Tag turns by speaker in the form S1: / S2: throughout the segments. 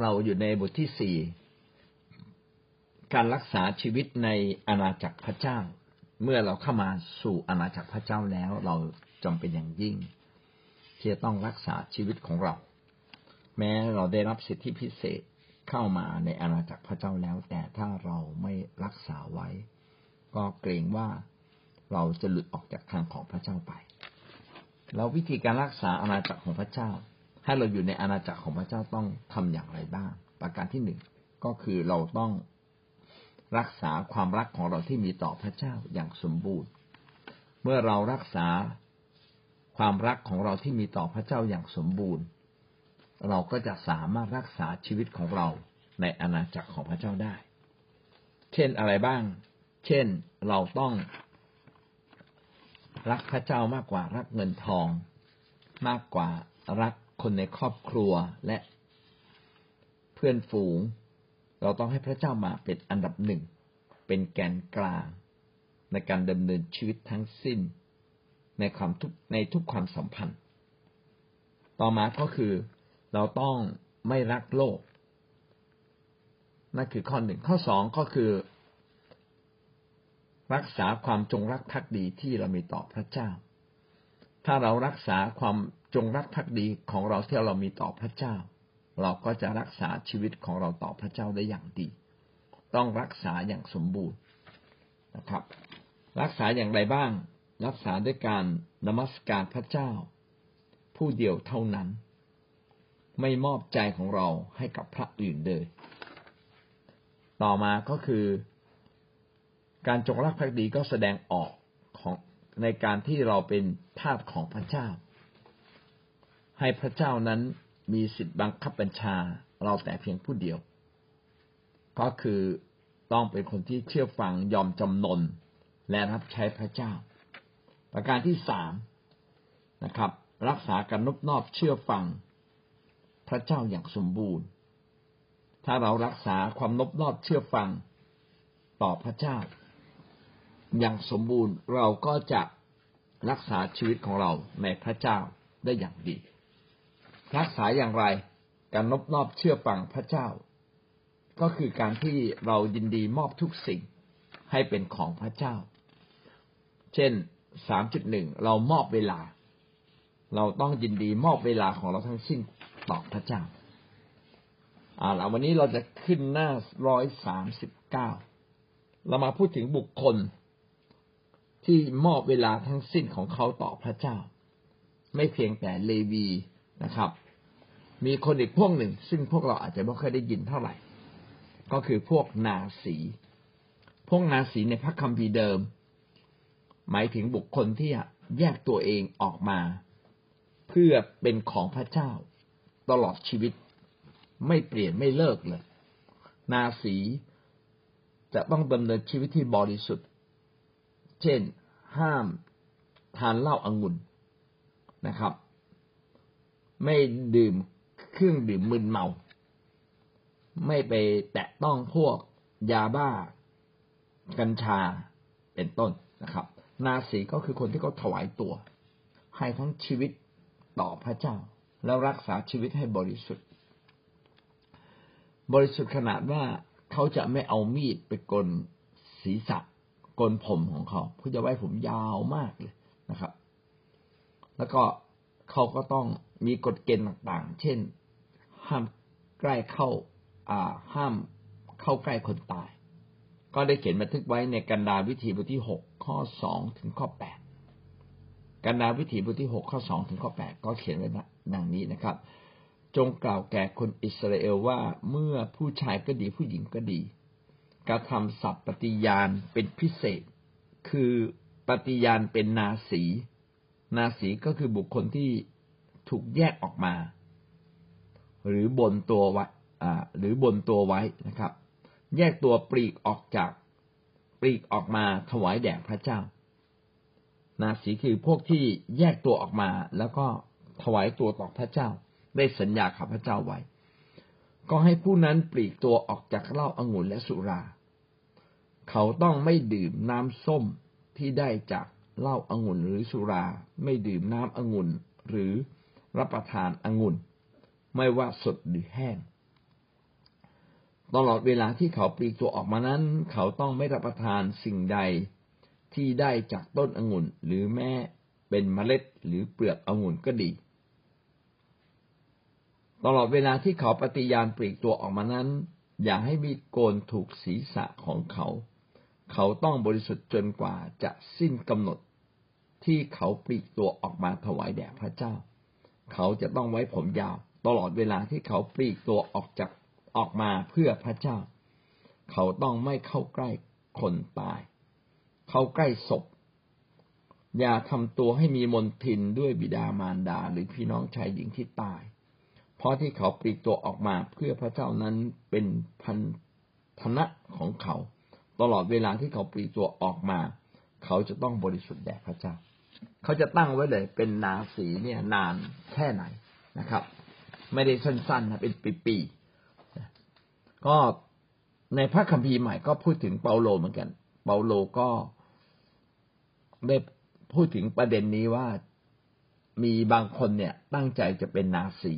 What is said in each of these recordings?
S1: เราอยู่ในบทที่สี่การรักษาชีวิตในอาณาจักรพระเจ้า เมื่อเราเข้ามาสู่อาณาจักรพระเจ้าแล้ว เราจำเป็นอย่างยิ่งที่จะต้องรักษาชีวิตของเรา แม้เราได้รับสิทธิพิเศษเข้ามาในอาณาจักรพระเจ้าแล้ว แต่ถ้าเราไม่รักษาไว้ ก็เกรงว่าเราจะหลุดออกจากทางของพระเจ้าไป แล้ววิธีการรักษาอาณาจักรของพระเจ้า ให้เราอยู่ในอาณาจักรของพระเจ้าต้องทำอย่างไรบ้าง ประการที่หนึ่งก็คือเราต้องรักษาความรักของเราที่มีต่อพระเจ้าอย่างสมบูรณ์ เมื่อเรารักษาความรักของเราที่มีต่อพระเจ้าอย่างสมบูรณ์ เราก็จะสามารถรักษาชีวิตของเราในอาณาจักรของพระเจ้าได้ เช่นอะไรบ้าง เช่นเราต้องรักพระเจ้ามากกว่ารักเงินทอง มากกว่ารัก คนในครอบครัวและเพื่อนฝูง เราต้องให้พระเจ้ามาเป็นอันดับหนึ่ง เป็นแกนกลาง ในการดำเนินชีวิตทั้งสิ้น ในความทุกในทุกความสัมพันธ์ ต่อมาก็คือ เราต้องไม่รักโลกนั่นคือข้อหนึ่งข้อสองก็คือ รักษาความจงรักภักดีที่เรามีต่อพระเจ้า ถ้าเรารักษาความ จงรักภักดีของเราที่เรามีต่อพระเจ้า เราก็จะรักษาชีวิตของเราต่อพระเจ้าได้อย่างดี ต้องรักษาอย่างสมบูรณ์นะครับ รักษาอย่างไรบ้าง รักษาด้วยการนมัสการพระเจ้า ผู้เดียวเท่านั้น ไม่มอบใจของเราให้กับพระอื่นเลยต่อมาก็คือ การจงรักภักดีก็แสดงออกของในการที่เราเป็นทาสของพระเจ้า ให้พระเจ้านั้นมีสิทธิ์บังคับบัญชาเราแต่เพียงผู้เดียว ก็คือต้องเป็นคนที่เชื่อฟังยอมจำนนและรับใช้พระเจ้า ประการที่สามนะครับ รักษาการนบนอบเชื่อฟังพระเจ้าอย่างสมบูรณ์ ถ้าเรารักษาความนบนอบเชื่อฟังต่อพระเจ้า อย่างสมบูรณ์เราก็จะรักษาชีวิตของเราในพระเจ้าได้อย่างดี รักษาอย่างไร การนบนอบเชื่อฟังพระเจ้า ก็คือการที่เรายินดีมอบทุกสิ่งให้เป็นของพระเจ้า เช่นสามจุดหนึ่งเรามอบเวลา เราต้องยินดีมอบเวลาของเราทั้งสิ้นต่อพระเจ้าอ่าวันนี้เราจะขึ้นหน้าร้อยสามสิบเก้าเรามาพูดถึงบุคคลที่มอบเวลาทั้งสิ้นของเขาต่อพระเจ้า ไม่เพียงแต่เลวี นะครับ มีคนอีกพวกหนึ่ง ซึ่งพวกเราอาจจะไม่เคยได้ยินเท่าไหร่ ก็คือพวกนาสี พวกนาสีในพระคัมภีร์เดิม หมายถึงบุคคลที่แยกตัวเองออกมา เพื่อเป็นของพระเจ้า ตลอดชีวิต ไม่เปลี่ยนไม่เลิกเลย นาสีจะต้องดำเนินชีวิตที่บริสุทธิ์ เช่น ห้ามทานเหล้าอางุ่นนะครับ ไม่ดื่มเครื่องดื่มมึนเมา ไม่ไปแตะต้องพวกยาบ้า กัญชาเป็นต้นนะครับ นาสีก็คือคนที่เขาถวายตัว ให้ทั้งชีวิตต่อพระเจ้า แล้วรักษาชีวิตให้บริสุทธิ์ บริสุทธิ์ขนาดว่าเขาจะไม่เอามีดไปกลศีรษะกลผมของเขาเพื่อจะไว้ผมยาวมากเลยนะครับ แล้วก็เขาก็ต้อง มีกฎเกณฑ์ต่างๆ เช่น ห้ามใกล้เข้าอ่าห้ามเข้าใกล้คนตาย ก็ได้เขียนบันทึกไว้ในกันดาวิธีบทที่หกข้อสองถึงข้อแปดกันดาวิถีบทที่หกข้อสองถึงข้อแปดก็เขียนไว้ดังนี้นะครับ จงกล่าวแก่คนอิสราเอลว่าเมื่อผู้ชายก็ดีผู้หญิงก็ดีกระทำสัตว์ปฏิญาณเป็นพิเศษ คือปฏิญาณเป็นนาสี นาสีก็คือบุคคลที่ ถูกแยกออกมา หรือบนตัวไว้หรือบนตัวไว้นะครับ แยกตัวปลีกออกจากปลีกออกมาถวายแด่พระเจ้า นาสีคือพวกที่แยกตัวออกมา แล้วก็ถวายตัวต่อพระเจ้า ได้สัญญากับพระเจ้าไว้ ก็ให้ผู้นั้นปลีกตัวออกจากเหล้าอางุ่นและสุรา เขาต้องไม่ดื่มน้ำส้มที่ได้จากเหล้าอางุ่นหรือสุรา ไม่ดื่มน้ำองุ่นหรือ รับประทานองุ่น ไม่ว่าสดหรือแห้ง ตลอดเวลาที่เขาปลีกตัวออกมานั้น เขาต้องไม่รับประทานสิ่งใดที่ได้จากต้นองุ่น หรือแม้เป็นเมล็ดหรือเปลือกองุ่นก็ดี ตลอดเวลาที่เขาปฏิญาณปลีกตัวออกมานั้น อย่าให้มีโกนถูกศีรษะของเขา เขาต้องบริสุทธิ์จนกว่าจะสิ้นกำหนดที่เขาปลีกตัวออกมาถวายแด่พระเจ้า เขาจะต้องไว้ผมยาว ตลอดเวลาที่เขาปลีกตัวออกจากออกมาเพื่อพระเจ้า เขาต้องไม่เข้าใกล้คนตาย เข้าใกล้ศพ อย่าทำตัวให้มีมนทินด้วยบิดามารดาหรือพี่น้องชายหญิงที่ตาย เพราะที่เขาปลีกตัวออกมาเพื่อพระเจ้านั้นเป็นพันธนะของเขา ตลอดเวลาที่เขาปลีกตัวออกมา เขาจะต้องบริสุทธิ์แด่พระเจ้า เขาจะตั้งไว้เลย เป็นนาสีเนี่ย นานแค่ไหนนะครับ ไม่ได้สั้นๆนะเป็นปีๆก็ในพระคัมภีร์ใหม่ก็พูดถึงเปาโลเหมือนกัน เปาโลก็ได้พูดถึงประเด็นนี้ว่ามีบางคนเนี่ยตั้งใจจะเป็นนาสี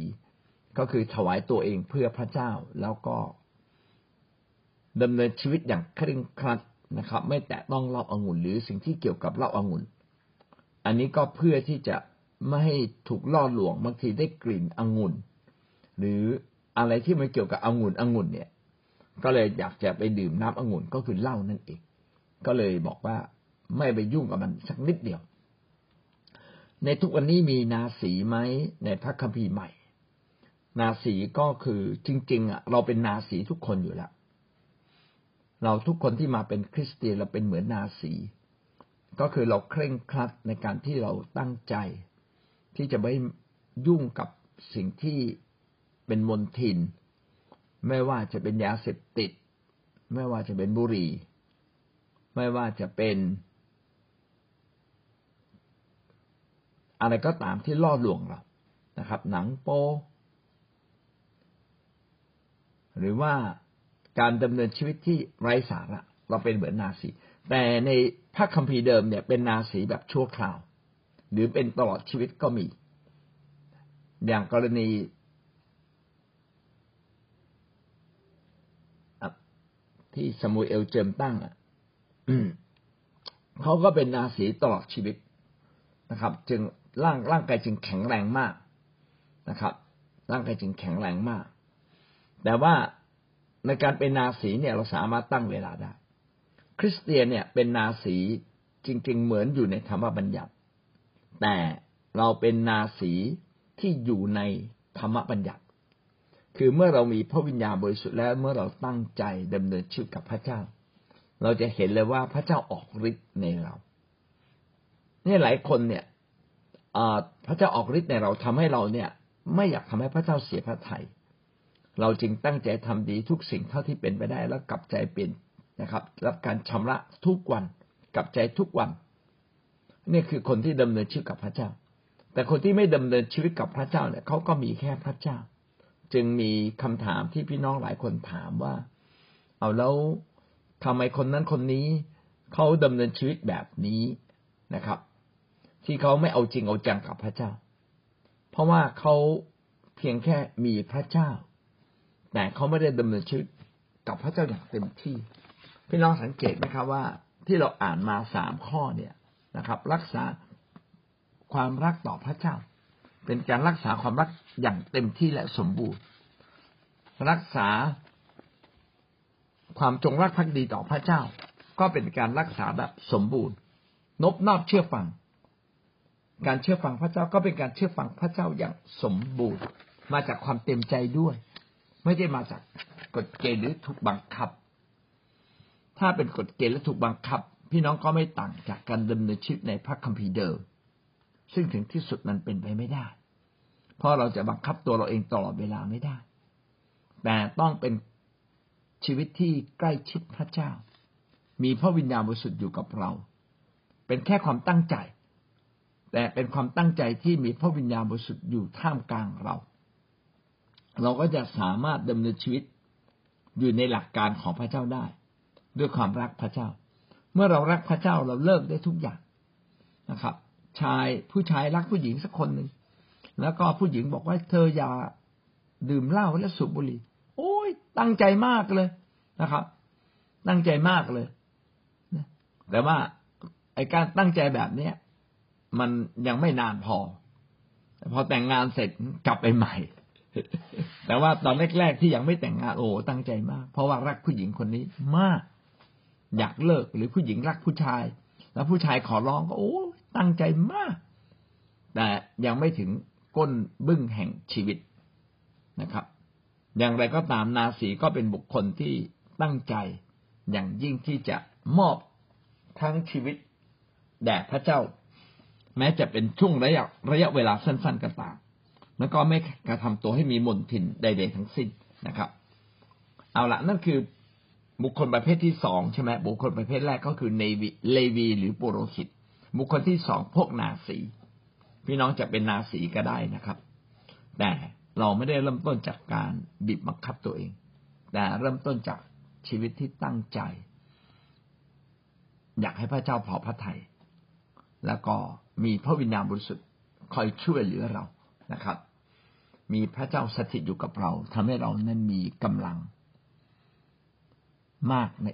S1: ก็คือถวายตัวเองเพื่อพระเจ้าแล้วก็ดำเนินชีวิตอย่างเคร่งครัดนะครับ ไม่แตะต้องเหล้าอางุ่นหรือสิ่งที่เกี่ยวกับเหล้าอางุ่น อันนี้ก็เพื่อที่จะไม่ให้ถูกล่อลวงบางทีได้กลิ่นองุ่น หรืออะไรที่มันเกี่ยวกับองุ่นองุ่นเนี่ย ก็เลยอยากจะไปดื่มน้ำองุ่นก็คือเหล้านั่นเอง ก็เลยบอกว่าไม่ไปยุ่งกับมันสักนิดเดียว ในทุกวันนี้มีนาสีไหมในพระคัมภีร์ใหม่ นาสีก็คือจริง ๆอะเราเป็นนาสีทุกคนอยู่แล้วเราทุกคนที่มาเป็นคริสเตียนเราเป็นเหมือนนาสี ก็คือเราเคร่งครัดในการที่เราตั้งใจ ที่จะไม่ยุ่งกับสิ่งที่เป็นมลทิน ไม่ว่าจะเป็นยาเสพติด ไม่ว่าจะเป็นบุหรี่ ไม่ว่าจะเป็น อะไรก็ตามที่ล่อลวงเรานะครับ หนังโป หรือว่าการดำเนินชีวิตที่ไร้สาระเราเป็นเหมือนนาสีแต่ใน พระคัมภีร์เดิมเนี่ยเป็นนาสีแบบชั่วคราว หรือเป็นตลอดชีวิตก็มี อย่างกรณีที่สมุเอลเจิมตั้งอะเขาก็เป็นนาสีตลอดชีวิตนะครับ จึงร่างร่างกายจึงแข็งแรงมากนะครับ ร่างกายจึงแข็งแรงมาก แต่ว่าในการเป็นนาสีเนี่ยเราสามารถตั้งเวลาได้ คริสเตียนเนี่ยเป็นนาสีจริง ๆ เหมือนอยู่ในธรรมบัญญัติ แต่เราเป็นนาสีที่อยู่ในธรรมบัญญัติ คือเมื่อเรามีพระวิญญาณบริสุทธิ์แล้วเมื่อเราตั้งใจดำเนินชีวิตกับพระเจ้า เราจะเห็นเลยว่าพระเจ้าออกฤทธิ์ในเรา เนี่ยหลายคนเนี่ยพระเจ้าออกฤทธิ์ในเราทำให้เราเนี่ย ไม่อยากทำให้พระเจ้าเสียพระทัยเราจึงตั้งใจทำดีทุกสิ่งเท่าที่เป็นไปได้แล้วกลับใจเปลี่ยน นะครับ รับการชำระทุกวันกับใจทุกวัน นี่คือคนที่ดำเนินชีวิตกับพระเจ้า แต่คนที่ไม่ดำเนินชีวิตกับพระเจ้าเนี่ยเขาก็มีแค่พระเจ้า จึงมีคำถามที่พี่น้องหลายคนถามว่า เอาแล้วทำไมคนนั้นคนนี้เขาดำเนินชีวิตแบบนี้นะครับ ที่เขาไม่เอาจริงเอาจังกับพระเจ้า เพราะว่าเขาเพียงแค่มีพระเจ้า แต่เขาไม่ได้ดำเนินชีวิตกับพระเจ้าอย่างเต็มที่ พี่น้องสังเกตไหมครับว่าที่เราอ่านมาสามข้อเนี่ยนะครับ รักษาความรักต่อพระเจ้า เป็นการรักษาความรักอย่างเต็มที่และสมบูรณ์ รักษาความจงรักภักดีต่อพระเจ้า ก็เป็นการรักษาแบบสมบูรณ์ นบนอบเชื่อฟัง การเชื่อฟังพระเจ้าก็เป็นการเชื่อฟังพระเจ้าอย่างสมบูรณ์ มาจากความเต็มใจด้วย ไม่ได้มาจากกฎเกณฑ์หรือถูกบังคับ ถ้าเป็นกฎเกณฑ์และถูกบังคับ พี่น้องก็ไม่ต่างจากการดำเนินชีวิตในพระคัมภีร์เดิม ซึ่งถึงที่สุดนั้นเป็นไปไม่ได้ เพราะเราจะบังคับตัวเราเองตลอดเวลาไม่ได้ แต่ต้องเป็นชีวิตที่ใกล้ชิดพระเจ้า มีพระวิญญาณบริสุทธิ์อยู่กับเรา เป็นแค่ความตั้งใจ แต่เป็นความตั้งใจที่มีพระวิญญาณบริสุทธิ์อยู่ท่ามกลางเรา เราก็จะสามารถดำเนินชีวิตอยู่ในหลักการของพระเจ้าได้ ด้วยความรักพระเจ้า เมื่อเรารักพระเจ้าเราเลิกได้ทุกอย่างนะครับ ชายผู้ชายรักผู้หญิงสักคนหนึ่งแล้วก็ผู้หญิงบอกว่าเธออย่าดื่มเหล้าและสูบบุหรี่ โอ้ยตั้งใจมากเลยนะครับ ตั้งใจมากเลยแต่ว่าไอ้การตั้งใจแบบเนี้ยมันยังไม่นานพอ พอแต่งงานเสร็จกลับไปใหม่ แต่ว่าตอนแรกๆที่ยังไม่แต่งงานโอ้ตั้งใจมาก เพราะว่ารักผู้หญิงคนนี้มาก อยากเลิกหรือผู้หญิงรักผู้ชาย แล้วผู้ชายขอร้องก็โอ้ตั้งใจมาก แต่ยังไม่ถึงก้นบึ้งแห่งชีวิตนะครับ อย่างไรก็ตามนาสีก็เป็นบุคคลที่ตั้งใจอย่างยิ่งที่จะมอบทั้งชีวิตแด่พระเจ้า แม้จะเป็นช่วงระยะระยะเวลาสั้นๆก็ตามแล้วก็ไม่กระทำตัวให้มีมนทินใด ๆ ทั้งสิ้นนะครับ เอาละนั่นคือ บุคคลประเภทที่สองใช่ไหมบุคคลประเภทแรกก็คือเนวีเลวีหรือปุโรหิต บุคคลที่สองพวกนาสีพี่น้องจะเป็นนาสีก็ได้นะครับ แต่เราไม่ได้เริ่มต้นจากการบีบบังคับตัวเอง แต่เริ่มต้นจากชีวิตที่ตั้งใจ อยากให้พระเจ้าพอพระทยัยแล้วก็มีพระวิญญาณบริสุทธิ์คอยช่วยเหลือเรานะครับ มีพระเจ้าสถิตอยู่กับเราทำให้เรานั้นมีกำลัง มากใน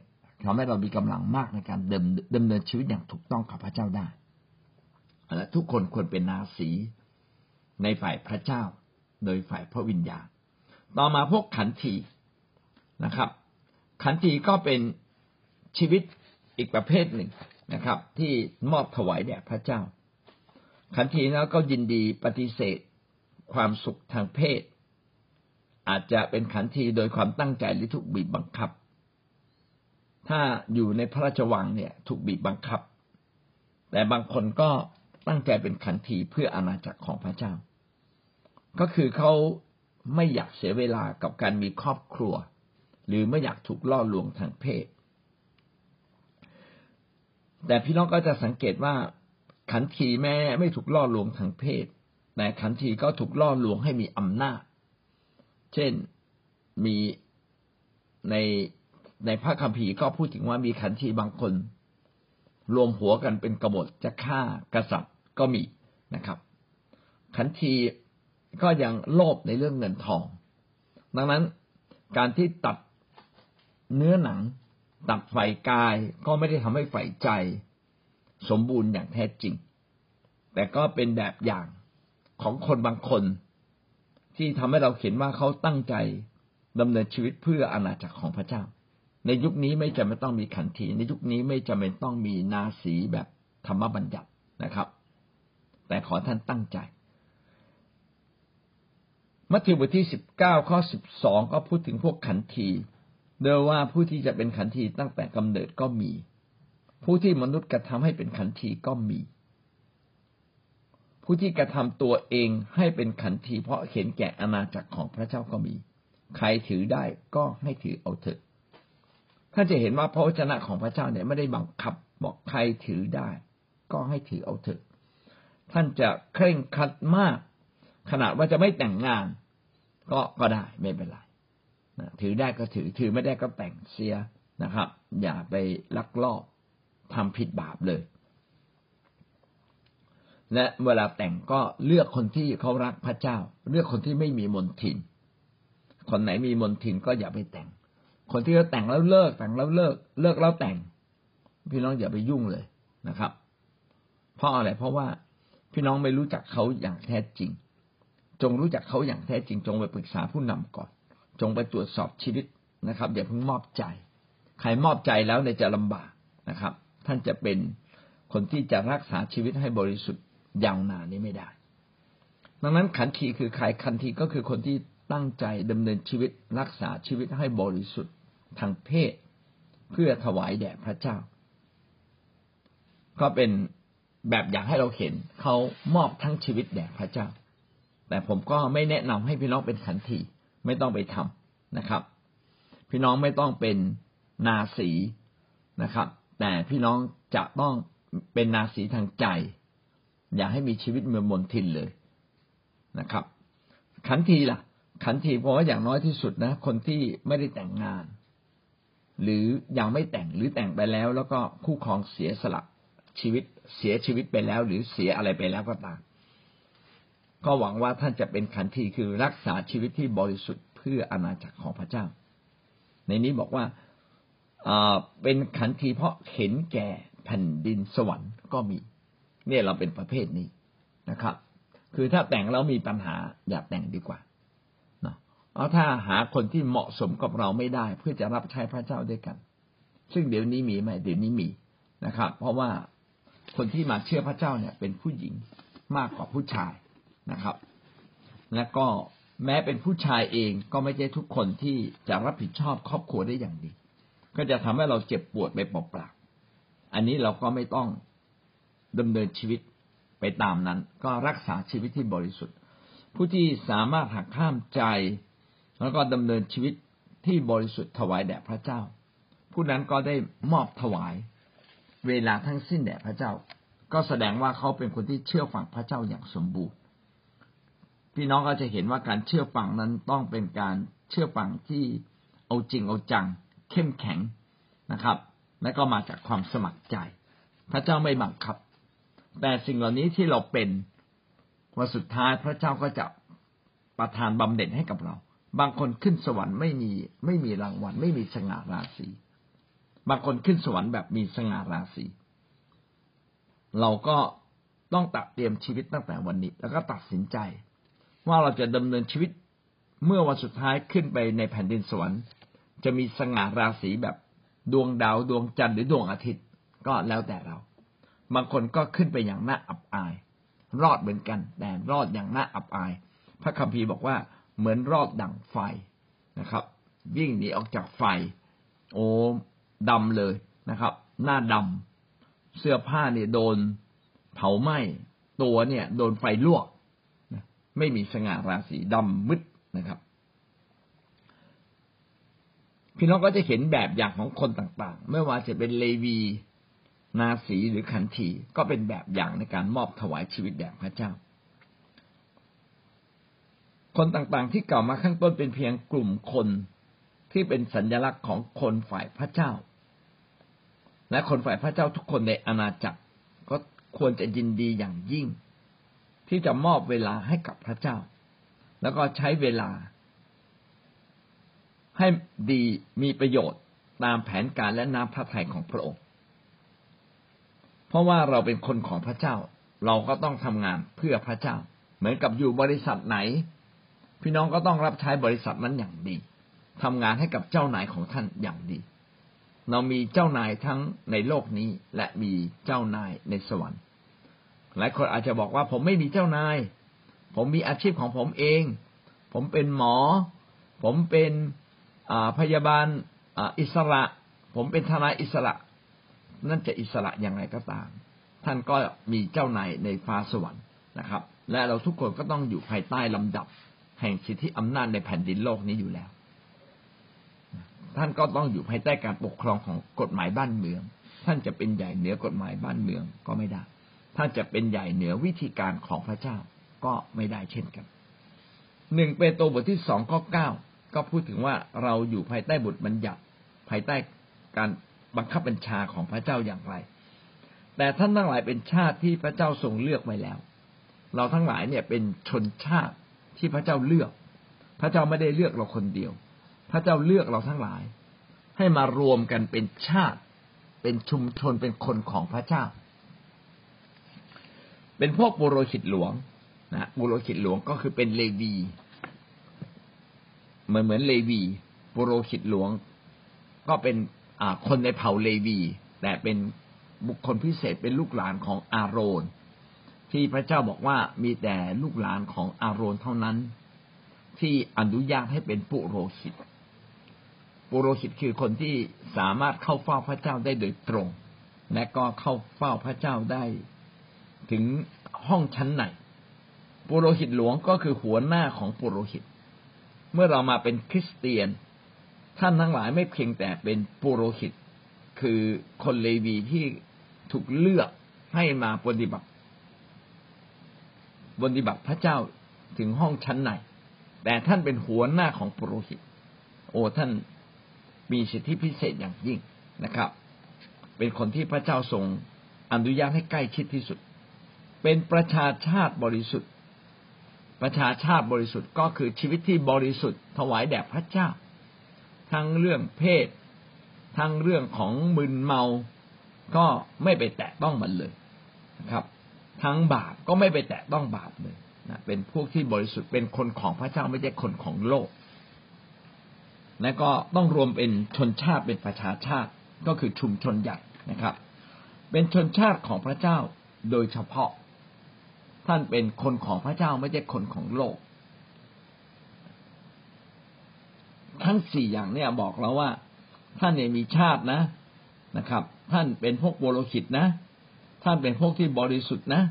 S1: ทำให้เรามีกำลังมากในการเดิมดำเนินชีวิตอย่างถูกต้องกับพระเจ้าได้และทุกคนควรเป็นนาสีในฝ่ายพระเจ้า โดยฝ่ายพระวิญญาณ ต่อมาพวกขันทีนะครับ ขันทีก็เป็นชีวิตอีกประเภทหนึ่งนะครับ ที่มอบถวายแด่พระเจ้า ขันทีแล้วก็ยินดีปฏิเสธ ความสุขทางเพศ อาจจะเป็นขันทีโดยความตั้งใจหรือถูกบีบบังคับ ถ้าอยู่ในพระราชวังเนี่ย ถูกบีบบังคับ แต่บางคนก็ตั้งใจเป็นขันทีเพื่ออาณาจักรของพระเจ้า ก็คือเขาไม่อยากเสียเวลากับการมีครอบครัว หรือไม่อยากถูกล่อลวงทางเพศ แต่พี่น้องก็จะสังเกตว่าขันทีแม้ไม่ถูกล่อลวงทางเพศ แต่ขันทีก็ถูกล่อลวงให้มีอำนาจ เช่นมีใน ในพระคัมภีร์ก็พูดถึงว่ามีขันทีบางคน รวมหัวกันเป็นกบฏจะฆ่ากษัตริย์ก็มีนะครับ ขันทีก็ยังโลภในเรื่องเงินทอง ดังนั้นการที่ตัดเนื้อหนัง ตัดไฟกายก็ไม่ได้ทำให้ไฟใจ สมบูรณ์อย่างแท้จริง แต่ก็เป็นแบบอย่างของคนบางคน ที่ทำให้เราเห็นว่าเขาตั้งใจดำเนินชีวิตเพื่ออาณาจักรของพระเจ้า ในยุคนี้ไม่จำเป็นต้องมีขันทีในยุคนี้ไม่จำเป็นต้องมีนาสีแบบธรรมบัญญัตินะครับ แต่ขอท่านตั้งใจมัทธิวบทที่สิบเก้าข้อสิบสองก็พูดถึงพวกขันทีโดยว่าผู้ที่จะเป็นขันทีตั้งแต่กำเนิดก็มี ผู้ที่มนุษย์กระทำให้เป็นขันทีก็มี ผู้ที่กระทำตัวเองให้เป็นขันที เพราะเห็นแก่อาณาจักรของพระเจ้าก็มี ใครถือได้ก็ให้ถือเอาเถอะ ท่านจะเห็นว่าพระวจนะของพระเจ้าเนี่ยไม่ได้บังคับบอกใครถือได้ ก็ให้ถือเอาเถอะ ท่านจะเคร่งครัดมาก ขนาดว่าจะไม่แต่งงาน ก็ก็ได้ไม่เป็นไรถือได้ก็ถือถือไม่ได้ก็แต่งเสียนะครับ อย่าไปลักลอบทำผิดบาปเลย และเวลาแต่งก็เลือกคนที่เขารักพระเจ้า เลือกคนที่ไม่มีมนทิน คนไหนมีมนทินก็อย่าไปแต่ง คนที่เขาแต่งแล้วเลิก แต่งแล้วเลิก เลิกแล้วแต่ง พี่น้องอย่าไปยุ่งเลยนะครับ เพราะอะไรเพราะว่าพี่น้องไม่รู้จักเขาอย่างแท้จริง จงรู้จักเขาอย่างแท้จริง จงไปปรึกษาผู้นำก่อน จงไปตรวจสอบชีวิตนะครับอย่าเพิ่งมอบใจ ใครมอบใจแล้วเนี่ยจะลำบากนะครับ ท่านจะเป็นคนที่จะรักษาชีวิตให้บริสุทธิ์ยาวนานนี้ไม่ได้ ดังนั้นขันทีคือใครขันทีก็คือคนที่ตั้งใจดำเนินชีวิตรักษาชีวิตให้บริสุทธิ์ ทางเพศ เพื่อถวายแด่พระเจ้า ก็เป็นแบบอย่างให้เราเห็นเขามอบทั้งชีวิตแด่พระเจ้า แต่ผมก็ไม่แนะนำให้พี่น้องเป็นขันทีไม่ต้องไปทำนะครับ พี่น้องไม่ต้องเป็นนาสีนะครับ แต่พี่น้องจะต้องเป็นนาสีทางใจ อย่าให้มีชีวิตเมืองมนทินเลยนะครับ ขันทีล่ะ ขันทีเพราะว่าอย่างน้อยที่สุดนะ คนที่ไม่ได้แต่งงาน หรือยังไม่แต่งหรือแต่งไปแล้ว แล้วก็คู่ครองเสียสละชีวิตเสียชีวิตไปแล้ว หรือเสียอะไรไปแล้วก็ตามก็หวังว่าท่านจะเป็นขันทีคือรักษาชีวิตที่บริสุทธิ์เพื่ออาณาจักรของพระเจ้า ในนี้บอกว่าเป็นขันทีเพราะเห็นแก่แผ่นดินสวรรค์ก็มี เนี่ยเราเป็นประเภทนี้นะครับ คือถ้าแต่งแล้วมีปัญหาอย่าแต่งดีกว่า เอาถ้าหาคนที่เหมาะสมกับเราไม่ได้ เพื่อจะรับใช้พระเจ้าด้วยกัน ซึ่งเดี๋ยวนี้มีไหมเดี๋ยวนี้มีนะครับ เพราะว่าคนที่มาเชื่อพระเจ้าเนี่ย เป็นผู้หญิงมากกว่าผู้ชายนะครับ และก็แม้เป็นผู้ชายเองก็ไม่ใช่ทุกคนที่จะรับผิดชอบครอบครัวได้อย่างดี ก็จะทำให้เราเจ็บปวดไปเปล่าๆอันนี้เราก็ไม่ต้องดำเนินชีวิตไปตามนั้น ก็รักษาชีวิตที่บริสุทธิ์ ผู้ที่สามารถหักข้ามใจ แล้วก็ดำเนินชีวิตที่บริสุทธิ์ถวายแด่พระเจ้า ผู้นั้นก็ได้มอบถวายเวลาทั้งสิ้นแด่พระเจ้า ก็แสดงว่าเขาเป็นคนที่เชื่อฟังพระเจ้าอย่างสมบูรณ์ พี่น้องก็จะเห็นว่าการเชื่อฟังนั้นต้องเป็นการเชื่อฟังที่เอาจริงเอาจัง เข้มแข็งนะครับ และก็มาจากความสมัครใจ พระเจ้าไม่บังคับ แต่สิ่งเหล่านี้ที่เราเป็นวันสุดท้ายพระเจ้าก็จะประทานบำเหน็จให้กับเรา บางคนขึ้นสวรรค์ไม่มีไม่มีรางวัล ไม่มีสง่าราศีบางคนขึ้นสวรรค์แบบมีสง่าราศีเราก็ต้องตัดเตรียมชีวิตตั้งแต่วันนี้ แล้วก็ตัดสินใจ ว่าเราจะดำเนินชีวิตเมื่อวันสุดท้ายขึ้นไปในแผ่นดินสวรรค์ จะมีสง่าราศีแบบดวงดาวดวงจันทร์หรือดวงอาทิตย์ ก็แล้วแต่เรา บางคนก็ขึ้นไปอย่างน่าอับอาย รอดเหมือนกัน แต่รอดอย่างน่าอับอาย พระคัมภีร์บอกว่า เหมือนรอดดั่งไฟนะครับ วิ่งหนีออกจากไฟ โอ้ดำเลยนะครับ หน้าดำเสื้อผ้าเนี่ยโดนเผาไหม้ตัวเนี่ย โดนไฟลวกไม่มีสง่าราศีดำมืดนะครับพี่น้องก็จะเห็นแบบอย่างของคนต่างๆ ไม่ว่าจะเป็นเลวีนาสีหรือขันทีก็เป็นแบบอย่างในการมอบถวายชีวิตแด่พระเจ้า คนต่างๆที่กล่าวมาข้างต้นเป็นเพียงกลุ่มคนที่เป็นสัญลักษณ์ของคนฝ่ายพระเจ้า และคนฝ่ายพระเจ้าทุกคนในอาณาจักรก็ควรจะยินดีอย่างยิ่ง ที่จะมอบเวลาให้กับพระเจ้า แล้วก็ใช้เวลา ให้ดีมีประโยชน์ตามแผนการและน้ำพระทัยของพระองค์ เพราะว่าเราเป็นคนของพระเจ้า เราก็ต้องทำงานเพื่อพระเจ้า เหมือนกับอยู่บริษัทไหน พี่น้องก็ต้องรับใช้บริษัทนั้นอย่างดีทำงานให้กับเจ้านายของท่านอย่างดี เรามีเจ้านายทั้งในโลกนี้และมีเจ้านายในสวรรค์หลายคนอาจจะบอกว่าผมไม่มีเจ้านาย ผมมีอาชีพของผมเอง ผมเป็นหมอ ผมเป็นพยาบาลอิสระ ผมเป็นทนายอิสระ นั่นจะอิสระอย่างไรก็ตาม ท่านก็มีเจ้านายในฟ้าสวรรค์นะครับ และเราทุกคนก็ต้องอยู่ภายใต้ลำดับ แห่งสิทธิอำนาจในแผ่นดินโลกนี้อยู่แล้ว ท่านก็ต้องอยู่ภายใต้การปกครองของกฎหมายบ้านเมือง ท่านจะเป็นใหญ่เหนือกฎหมายบ้านเมืองก็ไม่ได้ถ้านจะเป็นใหญ่เหนือวิธีการของพระเจ้าก็ไม่ได้เช่นกันหนึ่งเปโตรบทที่สองข้อเก้าก็พูดถึงว่าเราอยู่ภายใต้บทบัญญัติภายใต้การบังคับบัญชาของพระเจ้าอย่างไร แต่ท่านทั้งหลายเป็นชาติที่พระเจ้าทรงเลือกไว้แล้ว เราทั้งหลายเนี่ยเป็นชนชาติ ที่พระเจ้าเลือก พระเจ้าไม่ได้เลือกเราคนเดียว พระเจ้าเลือกเราทั้งหลาย ให้มารวมกันเป็นชาติ เป็นชุมชนเป็นคนของพระเจ้า เป็นพวกบุโรหิตหลวงนะบุโรหิตหลวงก็คือเป็นเลวีเหมือนเหมือนเลวีบุโรหิตหลวง ก็เป็นคนในเผ่าเลวี แต่เป็นบุคคลพิเศษเป็นลูกหลานของอาโรน ที่พระเจ้าบอกว่ามีแต่ลูกหลานของอาโรนเท่านั้น ที่อนุญาตให้เป็นปุโรหิต ปุโรหิตคือคนที่สามารถเข้าเฝ้าพระเจ้าได้โดยตรง และก็เข้าเฝ้าพระเจ้าได้ ถึงห้องชั้นไหนปุโรหิตหลวงก็คือหัวหน้าของปุโรหิต เมื่อเรามาเป็นคริสเตียน ท่านทั้งหลายไม่เพียงแต่เป็นปุโรหิต คือคนเลวีที่ถูกเลือกให้มาปฏิบัติ ปฏิบัติพระเจ้าถึงห้องชั้นไหนแต่ท่านเป็นหัวหน้าของปุโรหิต โอ้ท่านมีสิทธิพิเศษอย่างยิ่งนะครับ เป็นคนที่พระเจ้าทรงอนุญาตให้ใกล้ชิดที่สุด เป็นประชาชาติบริสุทธิ์ ประชาชาติบริสุทธิ์ก็คือชีวิตที่บริสุทธิ์ถวายแด่พระเจ้า ทั้งเรื่องเพศ ทั้งเรื่องของมึนเมา ก็ไม่ไปแตะต้องมันเลยนะครับ ทั้งบาปก็ไม่ไปแตะต้องบาปเลยนะเป็นพวกที่บริสุทธิ์เป็นคนของพระเจ้าไม่ใช่คนของโลก และก็ต้องรวมเป็นชนชาติเป็นประชาชาติก็คือชุมชนใหญ่นะครับ เป็นชนชาติของพระเจ้าโดยเฉพาะ ท่านเป็นคนของพระเจ้าไม่ใช่คนของโลก ทั้งสี่อย่างเนี่ยบอกเราว่า ท่านเนี่ยมีชาตินะนะครับ ท่านเป็นพวกโบโลหิตนะ ท่านเป็นพวกที่บริสุทธิ์นะ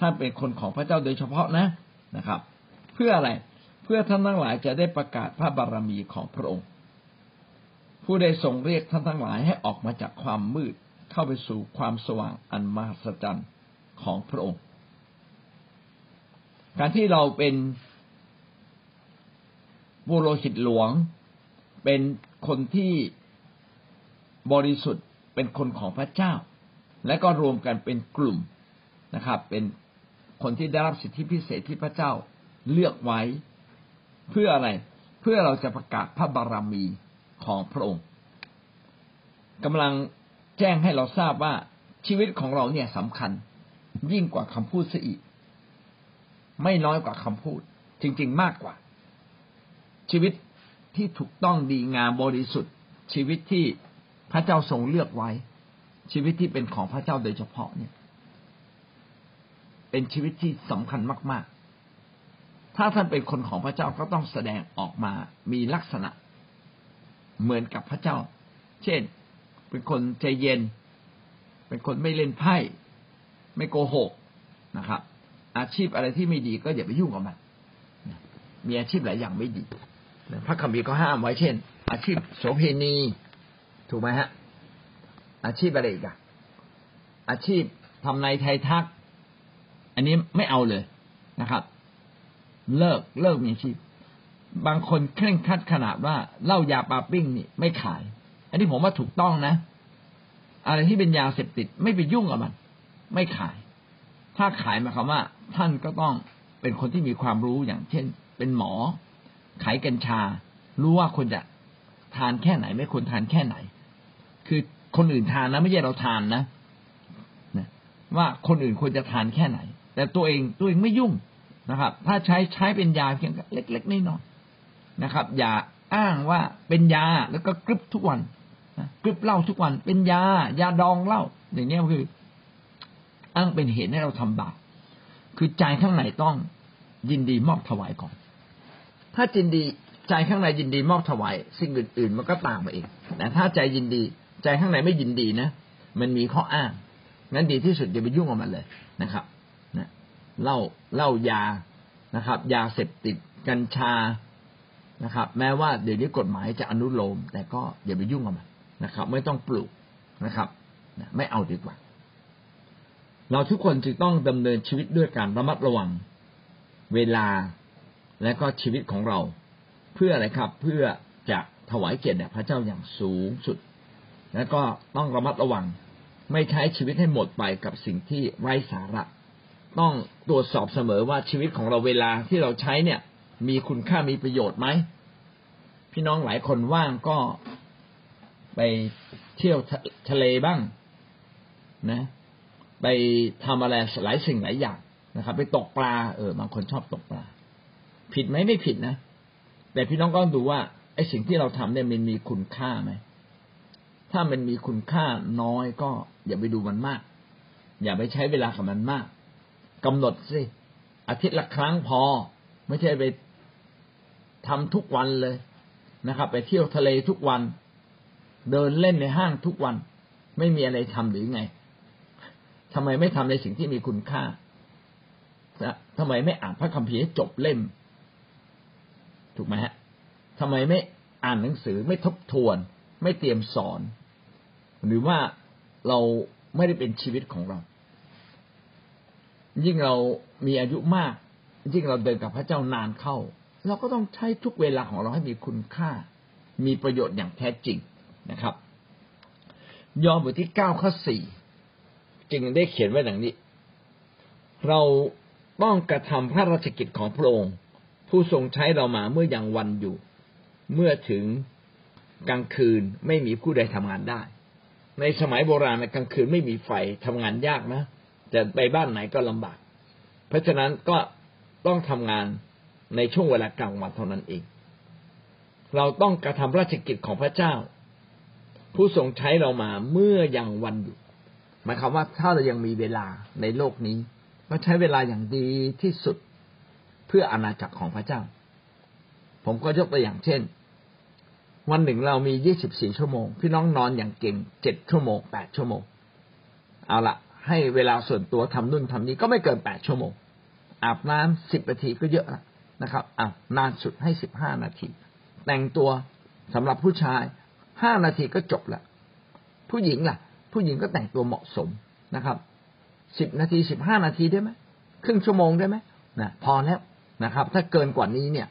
S1: ท่านเป็นคนของพระเจ้าโดยเฉพาะนะนะครับ เพื่ออะไรเพื่อท่านทั้งหลายจะได้ประกาศพระบารมีของพระองค์ ผู้ได้ทรงเรียกท่านทั้งหลายให้ออกมาจากความมืดเข้าไปสู่ความสว่างอันมหัศจรรย์ของพระองค์ การที่เราเป็นบุโรหิตหลวง เป็นคนที่บริสุทธิ์เป็นคนของพระเจ้า และก็รวมกันเป็นกลุ่มนะครับ เป็นคนที่ได้รับสิทธิพิเศษที่พระเจ้าเลือกไว้ เพื่ออะไรเพื่อเราจะประกาศพระบารมีของพระองค์กำลังแจ้งให้เราทราบว่าชีวิตของเราเนี่ยสำคัญ ยิ่งกว่าคำพูดซะอีก ไม่น้อยกว่าคำพูด จริง ๆ มากกว่า ชีวิตที่ถูกต้องดีงามบริสุทธิ์ ชีวิตที่พระเจ้าทรงเลือกไว้ ชีวิตที่เป็นของพระเจ้าโดยเฉพาะเนี่ย เป็นชีวิตที่สำคัญมาก ๆ ถ้าท่านเป็นคนของพระเจ้าก็ต้องแสดงออกมามีลักษณะเหมือนกับพระเจ้า เช่น เป็นคนใจเย็น เป็นคนไม่เล่นไพ่ ไม่โกหกนะครับ อาชีพอะไรที่ไม่ดีก็อย่าไปยุ่งกับมัน มีอาชีพหลายอย่างไม่ดี พระคัมภีร์ก็ห้ามไว้เช่น อาชีพโสเภณี ถูกไหมฮะ อาชีพอะไรอีกอะอาชีพทำนายไทยทัก อันนี้ไม่เอาเลยนะครับ เลิกเลิกมีอาชีพ บางคนเคร่งครัดขนาดว่าเหล้ายาปาปิ้งนี่ไม่ขาย อันนี้ผมว่าถูกต้องนะ อะไรที่เป็นยาเสพติดไม่ไปยุ่งกับมัน ไม่ขาย ถ้าขายหมายความว่า ท่านก็ต้องเป็นคนที่มีความรู้อย่างเช่น เป็นหมอ ขายกัญชา รู้ว่าควรจะทานแค่ไหน ไม่ควรทานแค่ไหน คือ คนอื่นทานนะ ไม่ใช่เราทานนะนะว่าคนอื่นควรจะทานแค่ไหน แต่ตัวเองตัวเองไม่ยุ่งนะครับ ถ้าใช้ใช้เป็นยาเพียงเล็กๆน้อยๆนะครับ อย่าอ้างว่าเป็นยาแล้วก็กรึบทุกวันกรึบเหล้าทุกวัน เป็นยายาดองเหล้าอย่างนี้คือ อ้างเป็นเหตุให้เราทำบาปคือใจข้างในต้องยินดีมอบถวายก่อน ถ้ายินดีใจข้างในยินดีมอบถวาย สิ่งอื่น ๆ มันก็ตามมาเองแต่ถ้าใจยินดี ใจข้างในไม่ยินดีนะมันมีข้ออ้างงั้นดีที่สุดอย่าไปยุ่งกับมันเลยนะครับนะเล่าเล่ายานะครับ ยาเสพติดกัญชานะครับ แม้ว่าเดี๋ยวนี้กฎหมายจะอนุโลม แต่ก็อย่าไปยุ่งกับมันนะครับ ไม่ต้องปลูกนะครับไม่เอาดีกว่า เราทุกคนจึงต้องดำเนินชีวิตด้วยการระมัดระวัง เวลาและก็ชีวิตของเรา เพื่ออะไรครับ เพื่อจะถวายเกียรติแด่พระเจ้าอย่างสูงสุด และก็ต้องระมัดระวัง ไม่ใช้ชีวิตให้หมดไปกับสิ่งที่ไร้สาระ ต้องตรวจสอบเสมอว่าชีวิตของเราเวลาที่เราใช้เนี่ย มีคุณค่ามีประโยชน์ไหมพี่น้องหลายคนว่างก็ไปเที่ยวทะเลบ้างนะ ไปทำอะไรหลายสิ่งหลายอย่างนะครับ ไปตกปลาเออบางคนชอบตกปลา ผิดไหมไม่ผิดนะแต่พี่น้องก็ดูว่าไอ้สิ่งที่เราทำเนี่ยมันมีคุณค่าไหม ถ้ามันมีคุณค่าน้อยก็อย่าไปดูมันมาก อย่าไปใช้เวลากับมันมากกำหนดสิอาทิตย์ละครั้งพอ ไม่ใช่ไปทำทุกวันเลยนะครับ ไปเที่ยวทะเลทุกวัน เดินเล่นในห้างทุกวัน ไม่มีอะไรทำหรือไงทำไมไม่ทำในสิ่งที่มีคุณค่าทำไมไม่อ่านพระคัมภีร์ให้จบเล่ม ถูกไหมฮะทำไมไม่อ่านหนังสือไม่ทบทวน ไม่เตรียมสอน หรือว่าเราไม่ได้เป็นชีวิตของเรา ยิ่งเรามีอายุมาก ยิ่งเราเดินกับพระเจ้านานเข้า เราก็ต้องใช้ทุกเวลาของเราให้มีคุณค่า มีประโยชน์อย่างแท้จริงนะครับ ยอห์นบทที่เก้าข้อสี่จึงได้เขียนไว้ดังนี้ เราต้องกระทำพระราชกิจของพระองค์ ผู้ทรงใช้เรามาเมื่อยังวันอยู่ เมื่อถึง กลางคืนไม่มีผู้ใดทำงานได้ ในสมัยโบราณในกลางคืนไม่มีไฟทำงานยากนะจะไปบ้านไหนก็ลำบาก เพราะฉะนั้นก็ต้องทำงานในช่วงเวลากลางวันเท่านั้นเอง เราต้องกระทำราชกิจของพระเจ้า ผู้ทรงใช้เรามาเมื่อยังวันหยุดหมายความว่าถ้าเรายังมีเวลาในโลกนี้ก็ใช้เวลาอย่างดีที่สุดเพื่ออาณาจักรของพระเจ้า ผมก็ยกตัวอย่างเช่น วันหนึ่งเรามียี่สิบสี่ชั่วโมง พี่น้องนอนอย่างเก่งเจ็ดชั่วโมงแปดชั่วโมง เอาละให้เวลาส่วนตัวทำนู่นทำนี้ก็ไม่เกินแปดชั่วโมง อาบน้ำสิบนาทีก็เยอะนะครับอ่านานสุดให้สิบห้านาที แต่งตัวสำหรับผู้ชายห้านาทีก็จบละผู้หญิงล่ะ ผู้หญิงก็แต่งตัวเหมาะสมนะครับสิบนาทีสิบห้านาทีได้ไหมครึ่งชั่วโมงได้ไหมนะพอแล้วนะครับ ถ้าเกินกว่านี้เนี่ย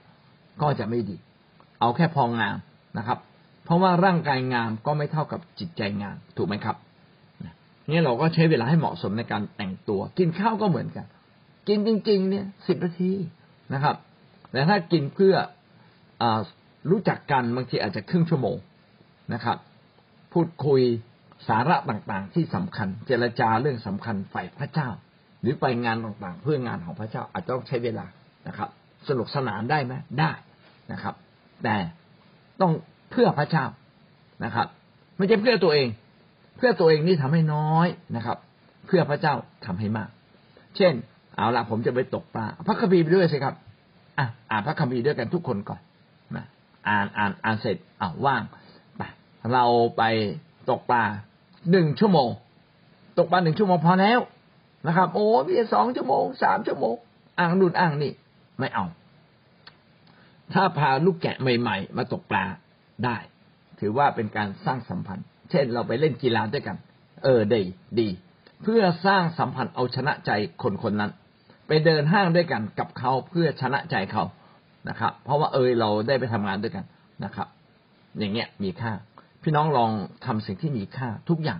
S1: ก็จะไม่ดี เอาแค่พองาม นะครับ เพราะว่าร่างกายงามก็ไม่เท่ากับจิตใจงามถูกไหมครับนี่เราก็ใช้เวลาให้เหมาะสมในการแต่งตัว กินข้าวก็เหมือนกัน กินจริง ๆ เนี่ยสิบนาทีนะครับ แต่ถ้ากินเพื่ออรู้จักกันบางทีอาจจะครึ่งชั่วโมงนะครับ พูดคุยสาระต่างๆ ที่สำคัญ เจรจาเรื่องสำคัญฝ่ายพระเจ้า หรือไปงานต่างๆ เพื่องานของพระเจ้าอาจจะต้องใช้เวลานะครับ สนุกสนานได้ไหมได้นะครับ แต่ ต้องเพื่อพระเจ้านะครับ ไม่ใช่เพื่อตัวเอง เพื่อตัวเองนี่ทำให้น้อยนะครับ เพื่อพระเจ้าทำให้มาก เช่น เอาละผมจะไปตกปลาพระคัมภีร์ไปด้วยสิครับอะอ่านพระคัมภีร์ด้วยกันทุกคนก่อนนะอ่านอ่านอ่านเสร็จอ่าว่างไปเราไปตกปลาหนึ่งชั่วโมง ตกปลาหนึ่งชั่วโมงพอแล้วนะครับ โอ้พี่สองชั่วโมงสามชั่วโมงอ่างนู่นอ่างนี่ ไม่เอา ถ้าพาลูกแกะใหม่ ๆ มาตกปลาได้ ถือว่าเป็นการสร้างสัมพันธ์ เช่นเราไปเล่นกีฬาด้วยกัน เออดีดี เพื่อสร้างสัมพันธ์เอาชนะใจคนคนนั้น ไปเดินห้างด้วยกันกับเขาเพื่อชนะใจเขานะครับ เพราะว่าเออเราได้ไปทำงานด้วยกันนะครับ อย่างเงี้ยมีค่า พี่น้องลองทำสิ่งที่มีค่าทุกอย่าง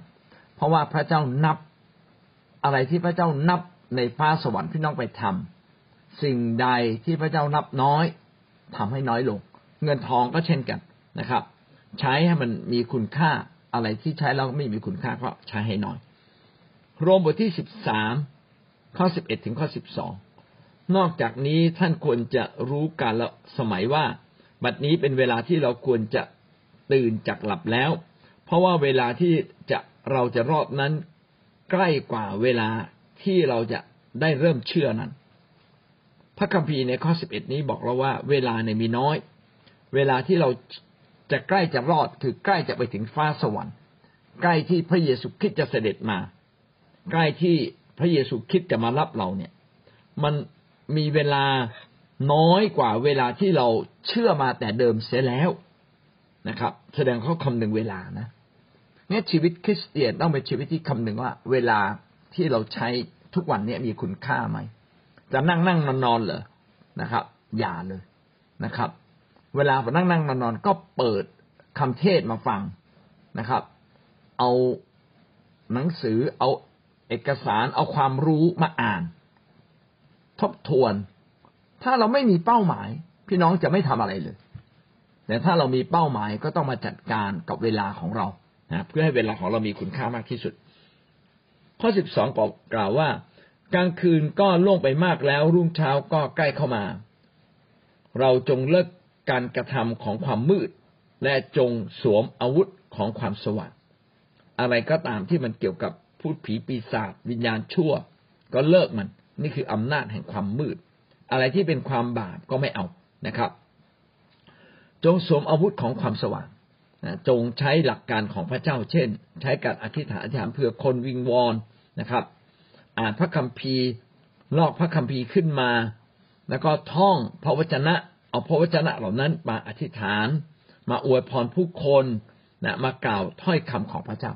S1: เพราะว่าพระเจ้านับอะไรที่พระเจ้านับในฟ้าสวรรค์พี่น้องไปทำสิ่งใดที่พระเจ้านับน้อย ทำให้น้อยลง เงินทองก็เช่นกันนะครับ ใช้ให้มันมีคุณค่าอะไรที่ใช้แล้วไม่มีคุณค่าก็ใช้ให้น้อยโรมบทที่สิบสามข้อสิบเอ็ดถึงข้อสิบสองนอกจากนี้ท่านควรจะรู้การละสมัยว่า บัดนี้เป็นเวลาที่เราควรจะตื่นจากหลับแล้ว เพราะว่าเวลาที่จะเราจะรอดนั้น ใกล้กว่าเวลาที่เราจะได้เริ่มเชื่อนั้น พระคัมภีร์ในข้อสิบเอ็ดนี้บอกเราว่า เวลาในมีน้อย เวลาที่เราจะใกล้จะรอดคือใกล้จะไปถึงฟ้าสวรรค์ ใกล้ที่พระเยซูคริสต์จะเสด็จมา ใกล้ที่พระเยซูคริสต์จะมารับเราเนี่ย มันมีเวลาน้อยกว่าเวลาที่เราเชื่อมาแต่เดิมเสียแล้วนะครับ แสดงเขาคำนึงเวลานะงั้นชีวิตคริสเตียนต้องเป็นชีวิตที่คำนึงว่า เวลาที่เราใช้ทุกวันนี้มีคุณค่าไหม จะนั่งนั่งนอนนอนเหรอนะครับ อย่าเลยนะครับ เวลานั่งนั่งนอนนอนก็เปิดคำเทศมาฟังนะครับ เอาหนังสือเอาเอกสารเอาความรู้มาอ่าน ทบทวน ถ้าเราไม่มีเป้าหมาย พี่น้องจะไม่ทำอะไรเลย แต่ถ้าเรามีเป้าหมายก็ต้องมาจัดการกับเวลาของเรานะเพื่อให้เวลาของเรามีคุณค่ามากที่สุด ข้อสิบสองกล่าวว่า กลางคืนก็ล่วงไปมากแล้ว รุ่งเช้าก็ใกล้เข้ามา เราจงเลิกการกระทำของความมืด และจงสวมอาวุธของความสว่างอะไรก็ตามที่มันเกี่ยวกับพูดผีปีศาจวิญญาณชั่ว ก็เลิกมัน นี่คืออำนาจแห่งความมืด อะไรที่เป็นความบาปก็ไม่เอานะครับ จงสวมอาวุธของความสว่างจงใช้หลักการของพระเจ้า เช่น ใช้การอธิษฐานอธิษฐานเพื่อคนวิงวอนนะครับ อ่านพระคัมภีร์ ลอกพระคัมภีร์ขึ้นมา แล้วก็ท่องพระวจนะ เอาพระวจนะเหล่านั้นมาอธิษฐาน มาอวยพรผู้คนนะมากล่าวถ้อยคำของพระเจ้า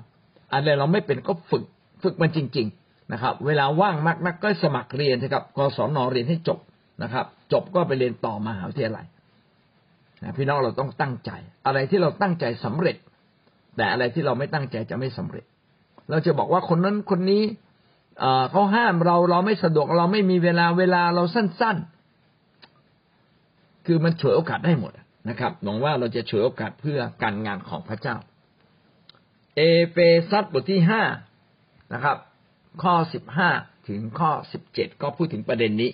S1: อะไรเราไม่เป็นก็ฝึกฝึกมันจริง ๆนะครับ เวลาว่างมากนักก็สมัครเรียนนะครับกศนเรียนให้จบนะครับ จบก็ไปเรียนต่อมหาวิทยาลัยนะพี่น้องเราต้องตั้งใจ อะไรที่เราตั้งใจสำเร็จ แต่อะไรที่เราไม่ตั้งใจจะไม่สำเร็จ เราจะบอกว่าคนนั้นคนนี้ เขาห้ามเราเราไม่สะดวกเราไม่มีเวลาเวลาเราสั้น ๆ คือมันฉวยโอกาสได้หมดนะครับหวังว่าเราจะฉวยโอกาสเพื่อการงานของพระเจ้า เอเฟซัสบทที่ห้านะครับ ข้อสิบห้าถึงข้อสิบเจ็ดก็พูดถึงประเด็นนี้